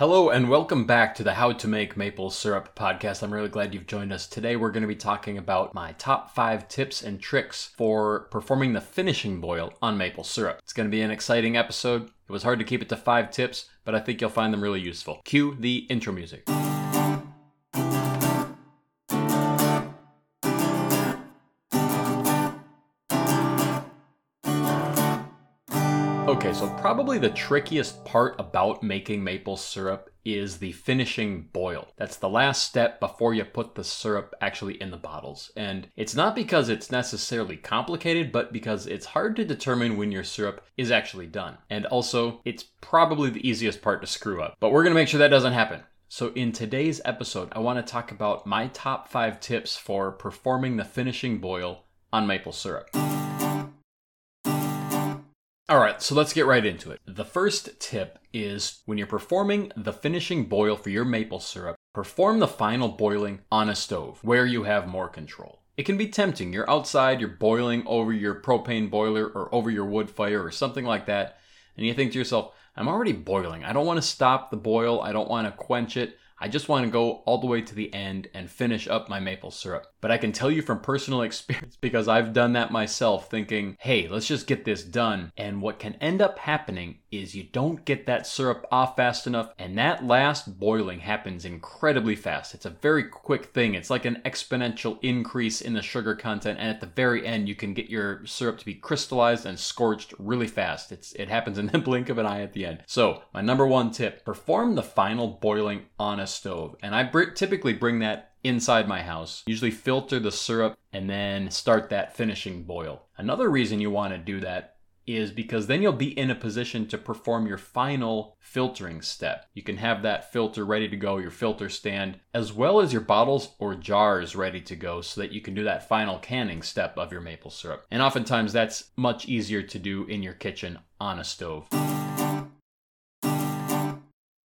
Hello and welcome back to the How to Make Maple Syrup podcast. I'm really glad you've joined us. Today we're going to be talking about my top five tips and tricks for performing the finishing boil on maple syrup. It's going to be an exciting episode. It was hard to keep it to five tips, but I think you'll find them really useful. Cue the intro music. Okay, so probably the trickiest part about making maple syrup is the finishing boil. That's the last step before you put the syrup actually in the bottles. And it's not because it's necessarily complicated, but because it's hard to determine when your syrup is actually done. And also, it's probably the easiest part to screw up. But we're gonna make sure that doesn't happen. So, in today's episode, I wanna talk about my top five tips for performing the finishing boil on maple syrup. All right, so let's get right into it. The first tip is when you're performing the finishing boil for your maple syrup, perform the final boiling on a stove where you have more control. It can be tempting. You're outside, you're boiling over your propane boiler or over your wood fire or something like that, and you think to yourself, I'm already boiling. I don't want to stop the boil, I don't want to quench it. I just want to go all the way to the end and finish up my maple syrup. But I can tell you from personal experience because I've done that myself, thinking, hey, let's just get this done. And what can end up happening is you don't get that syrup off fast enough, and that last boiling happens incredibly fast. It's a very quick thing. It's like an exponential increase in the sugar content, and at the very end, you can get your syrup to be crystallized and scorched really fast. It's it happens in the blink of an eye at the end. So, my number one tip: perform the final boiling on a stove, and I br- typically bring that inside my house. Usually filter the syrup and then start that finishing boil. Another reason you want to do that is because then you'll be in a position to perform your final filtering step. You can have that filter ready to go, your filter stand, as well as your bottles or jars ready to go so that you can do that final canning step of your maple syrup. And oftentimes that's much easier to do in your kitchen on a stove.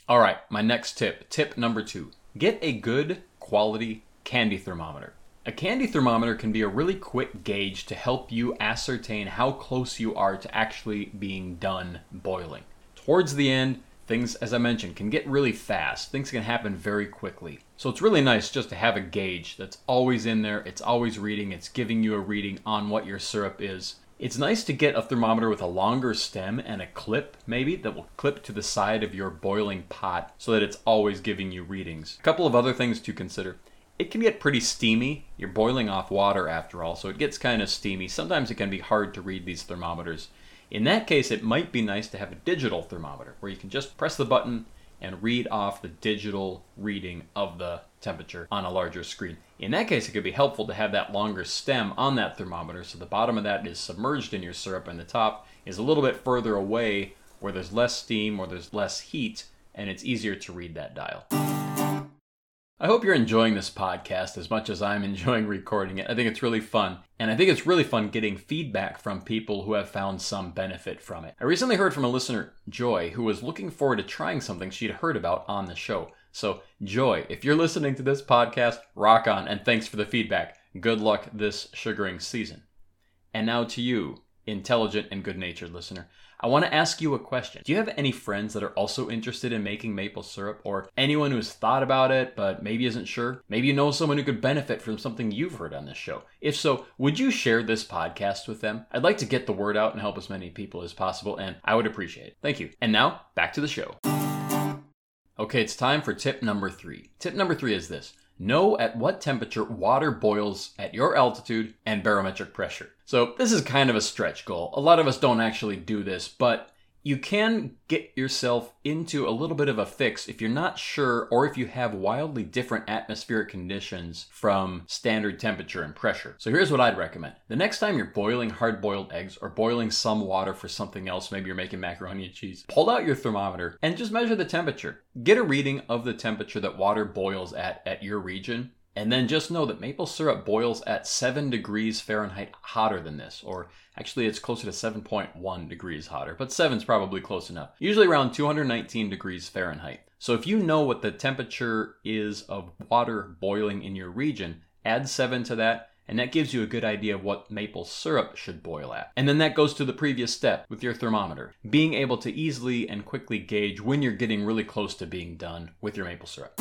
All right, my next tip, tip number two get a good quality candy thermometer. A candy thermometer can be a really quick gauge to help you ascertain how close you are to actually being done boiling. Towards the end, things, as I mentioned, can get really fast. Things can happen very quickly. So it's really nice just to have a gauge that's always in there, it's always reading, it's giving you a reading on what your syrup is. It's nice to get a thermometer with a longer stem and a clip, maybe, that will clip to the side of your boiling pot so that it's always giving you readings. A couple of other things to consider. It can get pretty steamy. You're boiling off water after all, so it gets kind of steamy. Sometimes it can be hard to read these thermometers. In that case, it might be nice to have a digital thermometer where you can just press the button and read off the digital reading of the temperature on a larger screen. In that case, it could be helpful to have that longer stem on that thermometer so the bottom of that is submerged in your syrup and the top is a little bit further away where there's less steam or there's less heat and it's easier to read that dial. I hope you're enjoying this podcast as much as I'm enjoying recording it. I think it's really fun. And I think it's really fun getting feedback from people who have found some benefit from it. I recently heard from a listener, Joy, who was looking forward to trying something she'd heard about on the show. So, Joy, if you're listening to this podcast, rock on and thanks for the feedback. Good luck this sugaring season. And now to you, intelligent and good natured listener. I want to ask you a question. Do you have any friends that are also interested in making maple syrup, or anyone who's thought about it but maybe isn't sure? Maybe you know someone who could benefit from something you've heard on this show. If so, would you share this podcast with them? I'd like to get the word out and help as many people as possible, and I would appreciate it. Thank you. And now, back to the show. Okay, it's time for tip number three. Tip number three is this Know at what temperature water boils at your altitude and barometric pressure. So, this is kind of a stretch goal. A lot of us don't actually do this, but you can get yourself into a little bit of a fix if you're not sure or if you have wildly different atmospheric conditions from standard temperature and pressure. So here's what I'd recommend. The next time you're boiling hard boiled eggs or boiling some water for something else, maybe you're making macaroni and cheese, pull out your thermometer and just measure the temperature. Get a reading of the temperature that water boils at at your region and then just know that maple syrup boils at 7 degrees Fahrenheit hotter than this, or actually it's closer to 7.1 degrees hotter, but 7 is probably close enough. Usually around 219 degrees Fahrenheit. So if you know what the temperature is of water boiling in your region, add 7 to that and that gives you a good idea of what maple syrup should boil at. And then that goes to the previous step with your thermometer, being able to easily and quickly gauge when you're getting really close to being done with your maple syrup.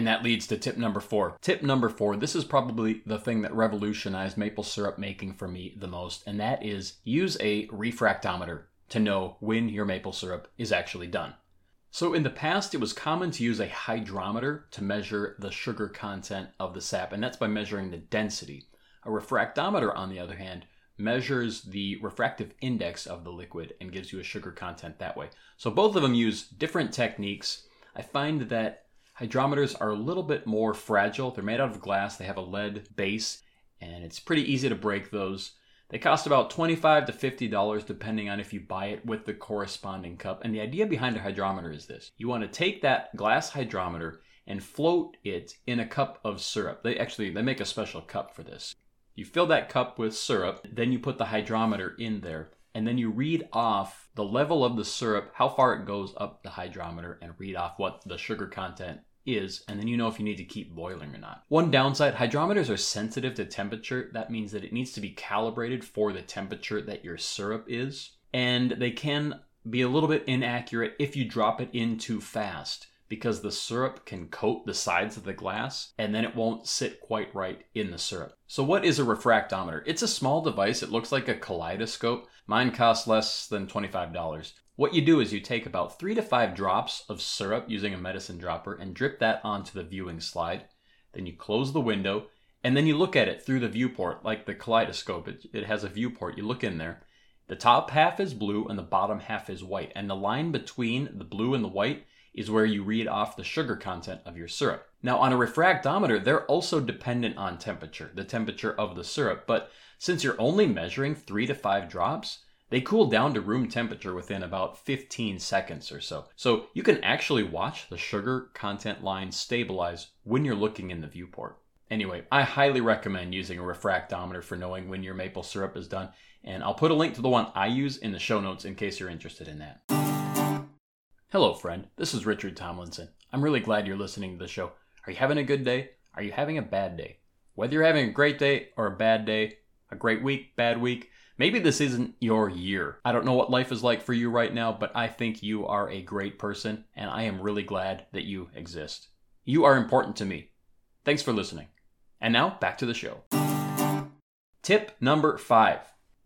And that leads to tip number four. Tip number four this is probably the thing that revolutionized maple syrup making for me the most, and that is use a refractometer to know when your maple syrup is actually done. So, in the past, it was common to use a hydrometer to measure the sugar content of the sap, and that's by measuring the density. A refractometer, on the other hand, measures the refractive index of the liquid and gives you a sugar content that way. So, both of them use different techniques. I find that hydrometers are a little bit more fragile. They're made out of glass, they have a lead base, and it's pretty easy to break those. They cost about 25 to $50 depending on if you buy it with the corresponding cup. And the idea behind a hydrometer is this. You want to take that glass hydrometer and float it in a cup of syrup. They actually they make a special cup for this. You fill that cup with syrup, then you put the hydrometer in there, and then you read off the level of the syrup, how far it goes up the hydrometer, and read off what the sugar content is, and then you know if you need to keep boiling or not. One downside hydrometers are sensitive to temperature. That means that it needs to be calibrated for the temperature that your syrup is. And they can be a little bit inaccurate if you drop it in too fast because the syrup can coat the sides of the glass and then it won't sit quite right in the syrup. So, what is a refractometer? It's a small device, it looks like a kaleidoscope. Mine costs less than $25. What you do is you take about three to five drops of syrup using a medicine dropper and drip that onto the viewing slide. Then you close the window and then you look at it through the viewport, like the kaleidoscope. It, it has a viewport. You look in there. The top half is blue and the bottom half is white. And the line between the blue and the white is where you read off the sugar content of your syrup. Now, on a refractometer, they're also dependent on temperature, the temperature of the syrup. But since you're only measuring three to five drops, they cool down to room temperature within about 15 seconds or so. So you can actually watch the sugar content line stabilize when you're looking in the viewport. Anyway, I highly recommend using a refractometer for knowing when your maple syrup is done, and I'll put a link to the one I use in the show notes in case you're interested in that. Hello, friend. This is Richard Tomlinson. I'm really glad you're listening to the show. Are you having a good day? Are you having a bad day? Whether you're having a great day or a bad day, a great week, bad week, Maybe this isn't your year. I don't know what life is like for you right now, but I think you are a great person, and I am really glad that you exist. You are important to me. Thanks for listening. And now, back to the show. Tip number five.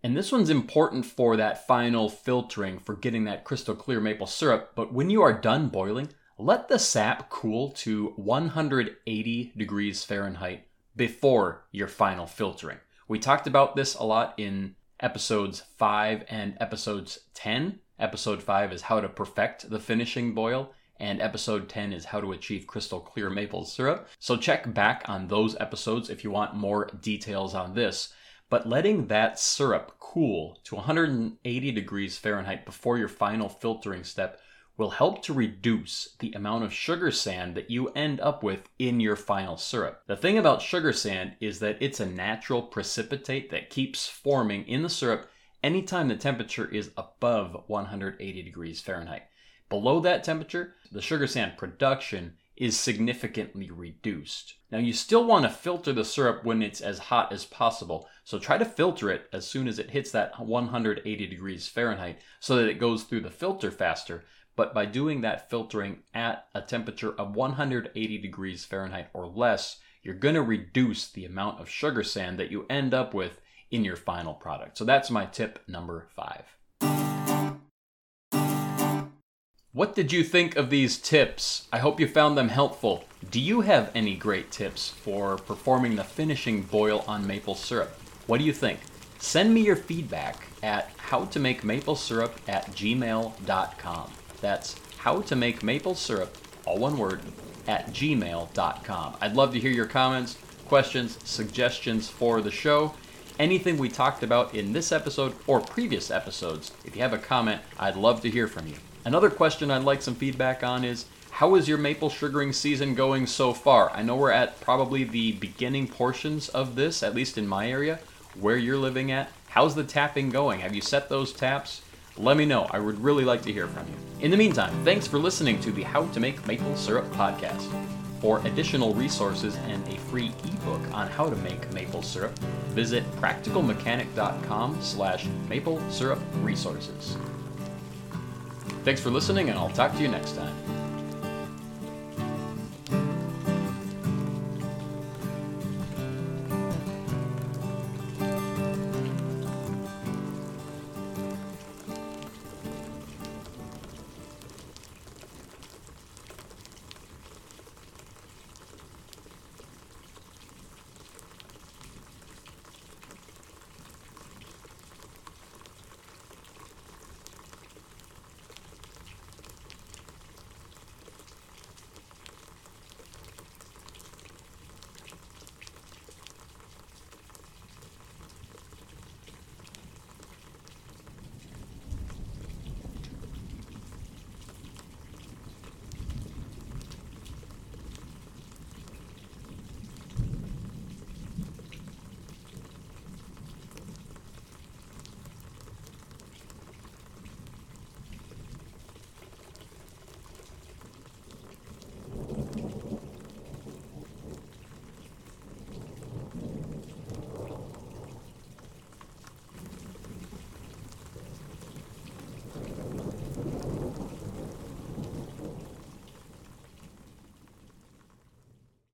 And this one's important for that final filtering for getting that crystal clear maple syrup. But when you are done boiling, let the sap cool to 180 degrees Fahrenheit before your final filtering. We talked about this a lot in episodes 5 and episodes 10. Episode 5 is how to perfect the finishing boil, and episode 10 is how to achieve crystal clear maple syrup. So check back on those episodes if you want more details on this. But letting that syrup cool to 180 degrees Fahrenheit before your final filtering step will help to reduce the amount of sugar sand that you end up with in your final syrup. The thing about sugar sand is that it's a natural precipitate that keeps forming in the syrup anytime the temperature is above 180 degrees Fahrenheit. Below that temperature, the sugar sand production is significantly reduced. Now, you still want to filter the syrup when it's as hot as possible, so try to filter it as soon as it hits that 180 degrees Fahrenheit so that it goes through the filter faster. But by doing that filtering at a temperature of 180 degrees Fahrenheit or less, you're going to reduce the amount of sugar sand that you end up with in your final product. So that's my tip number five. What did you think of these tips? I hope you found them helpful. Do you have any great tips for performing the finishing boil on maple syrup? What do you think? Send me your feedback at howtomakemaplesyrup at gmail.com. That's how to make maple syrup, all one word, at gmail.com. I'd love to hear your comments, questions, suggestions for the show, anything we talked about in this episode or previous episodes. If you have a comment, I'd love to hear from you. Another question I'd like some feedback on is how is your maple sugaring season going so far? I know we're at probably the beginning portions of this, at least in my area, where you're living at. How's the tapping going? Have you set those taps? Let me know. I would really like to hear from you. In the meantime, thanks for listening to the How to Make Maple Syrup podcast. For additional resources and a free ebook on how to make maple syrup, visit practicalmechanic.com slash maple syrup resources. Thanks for listening, and I'll talk to you next time.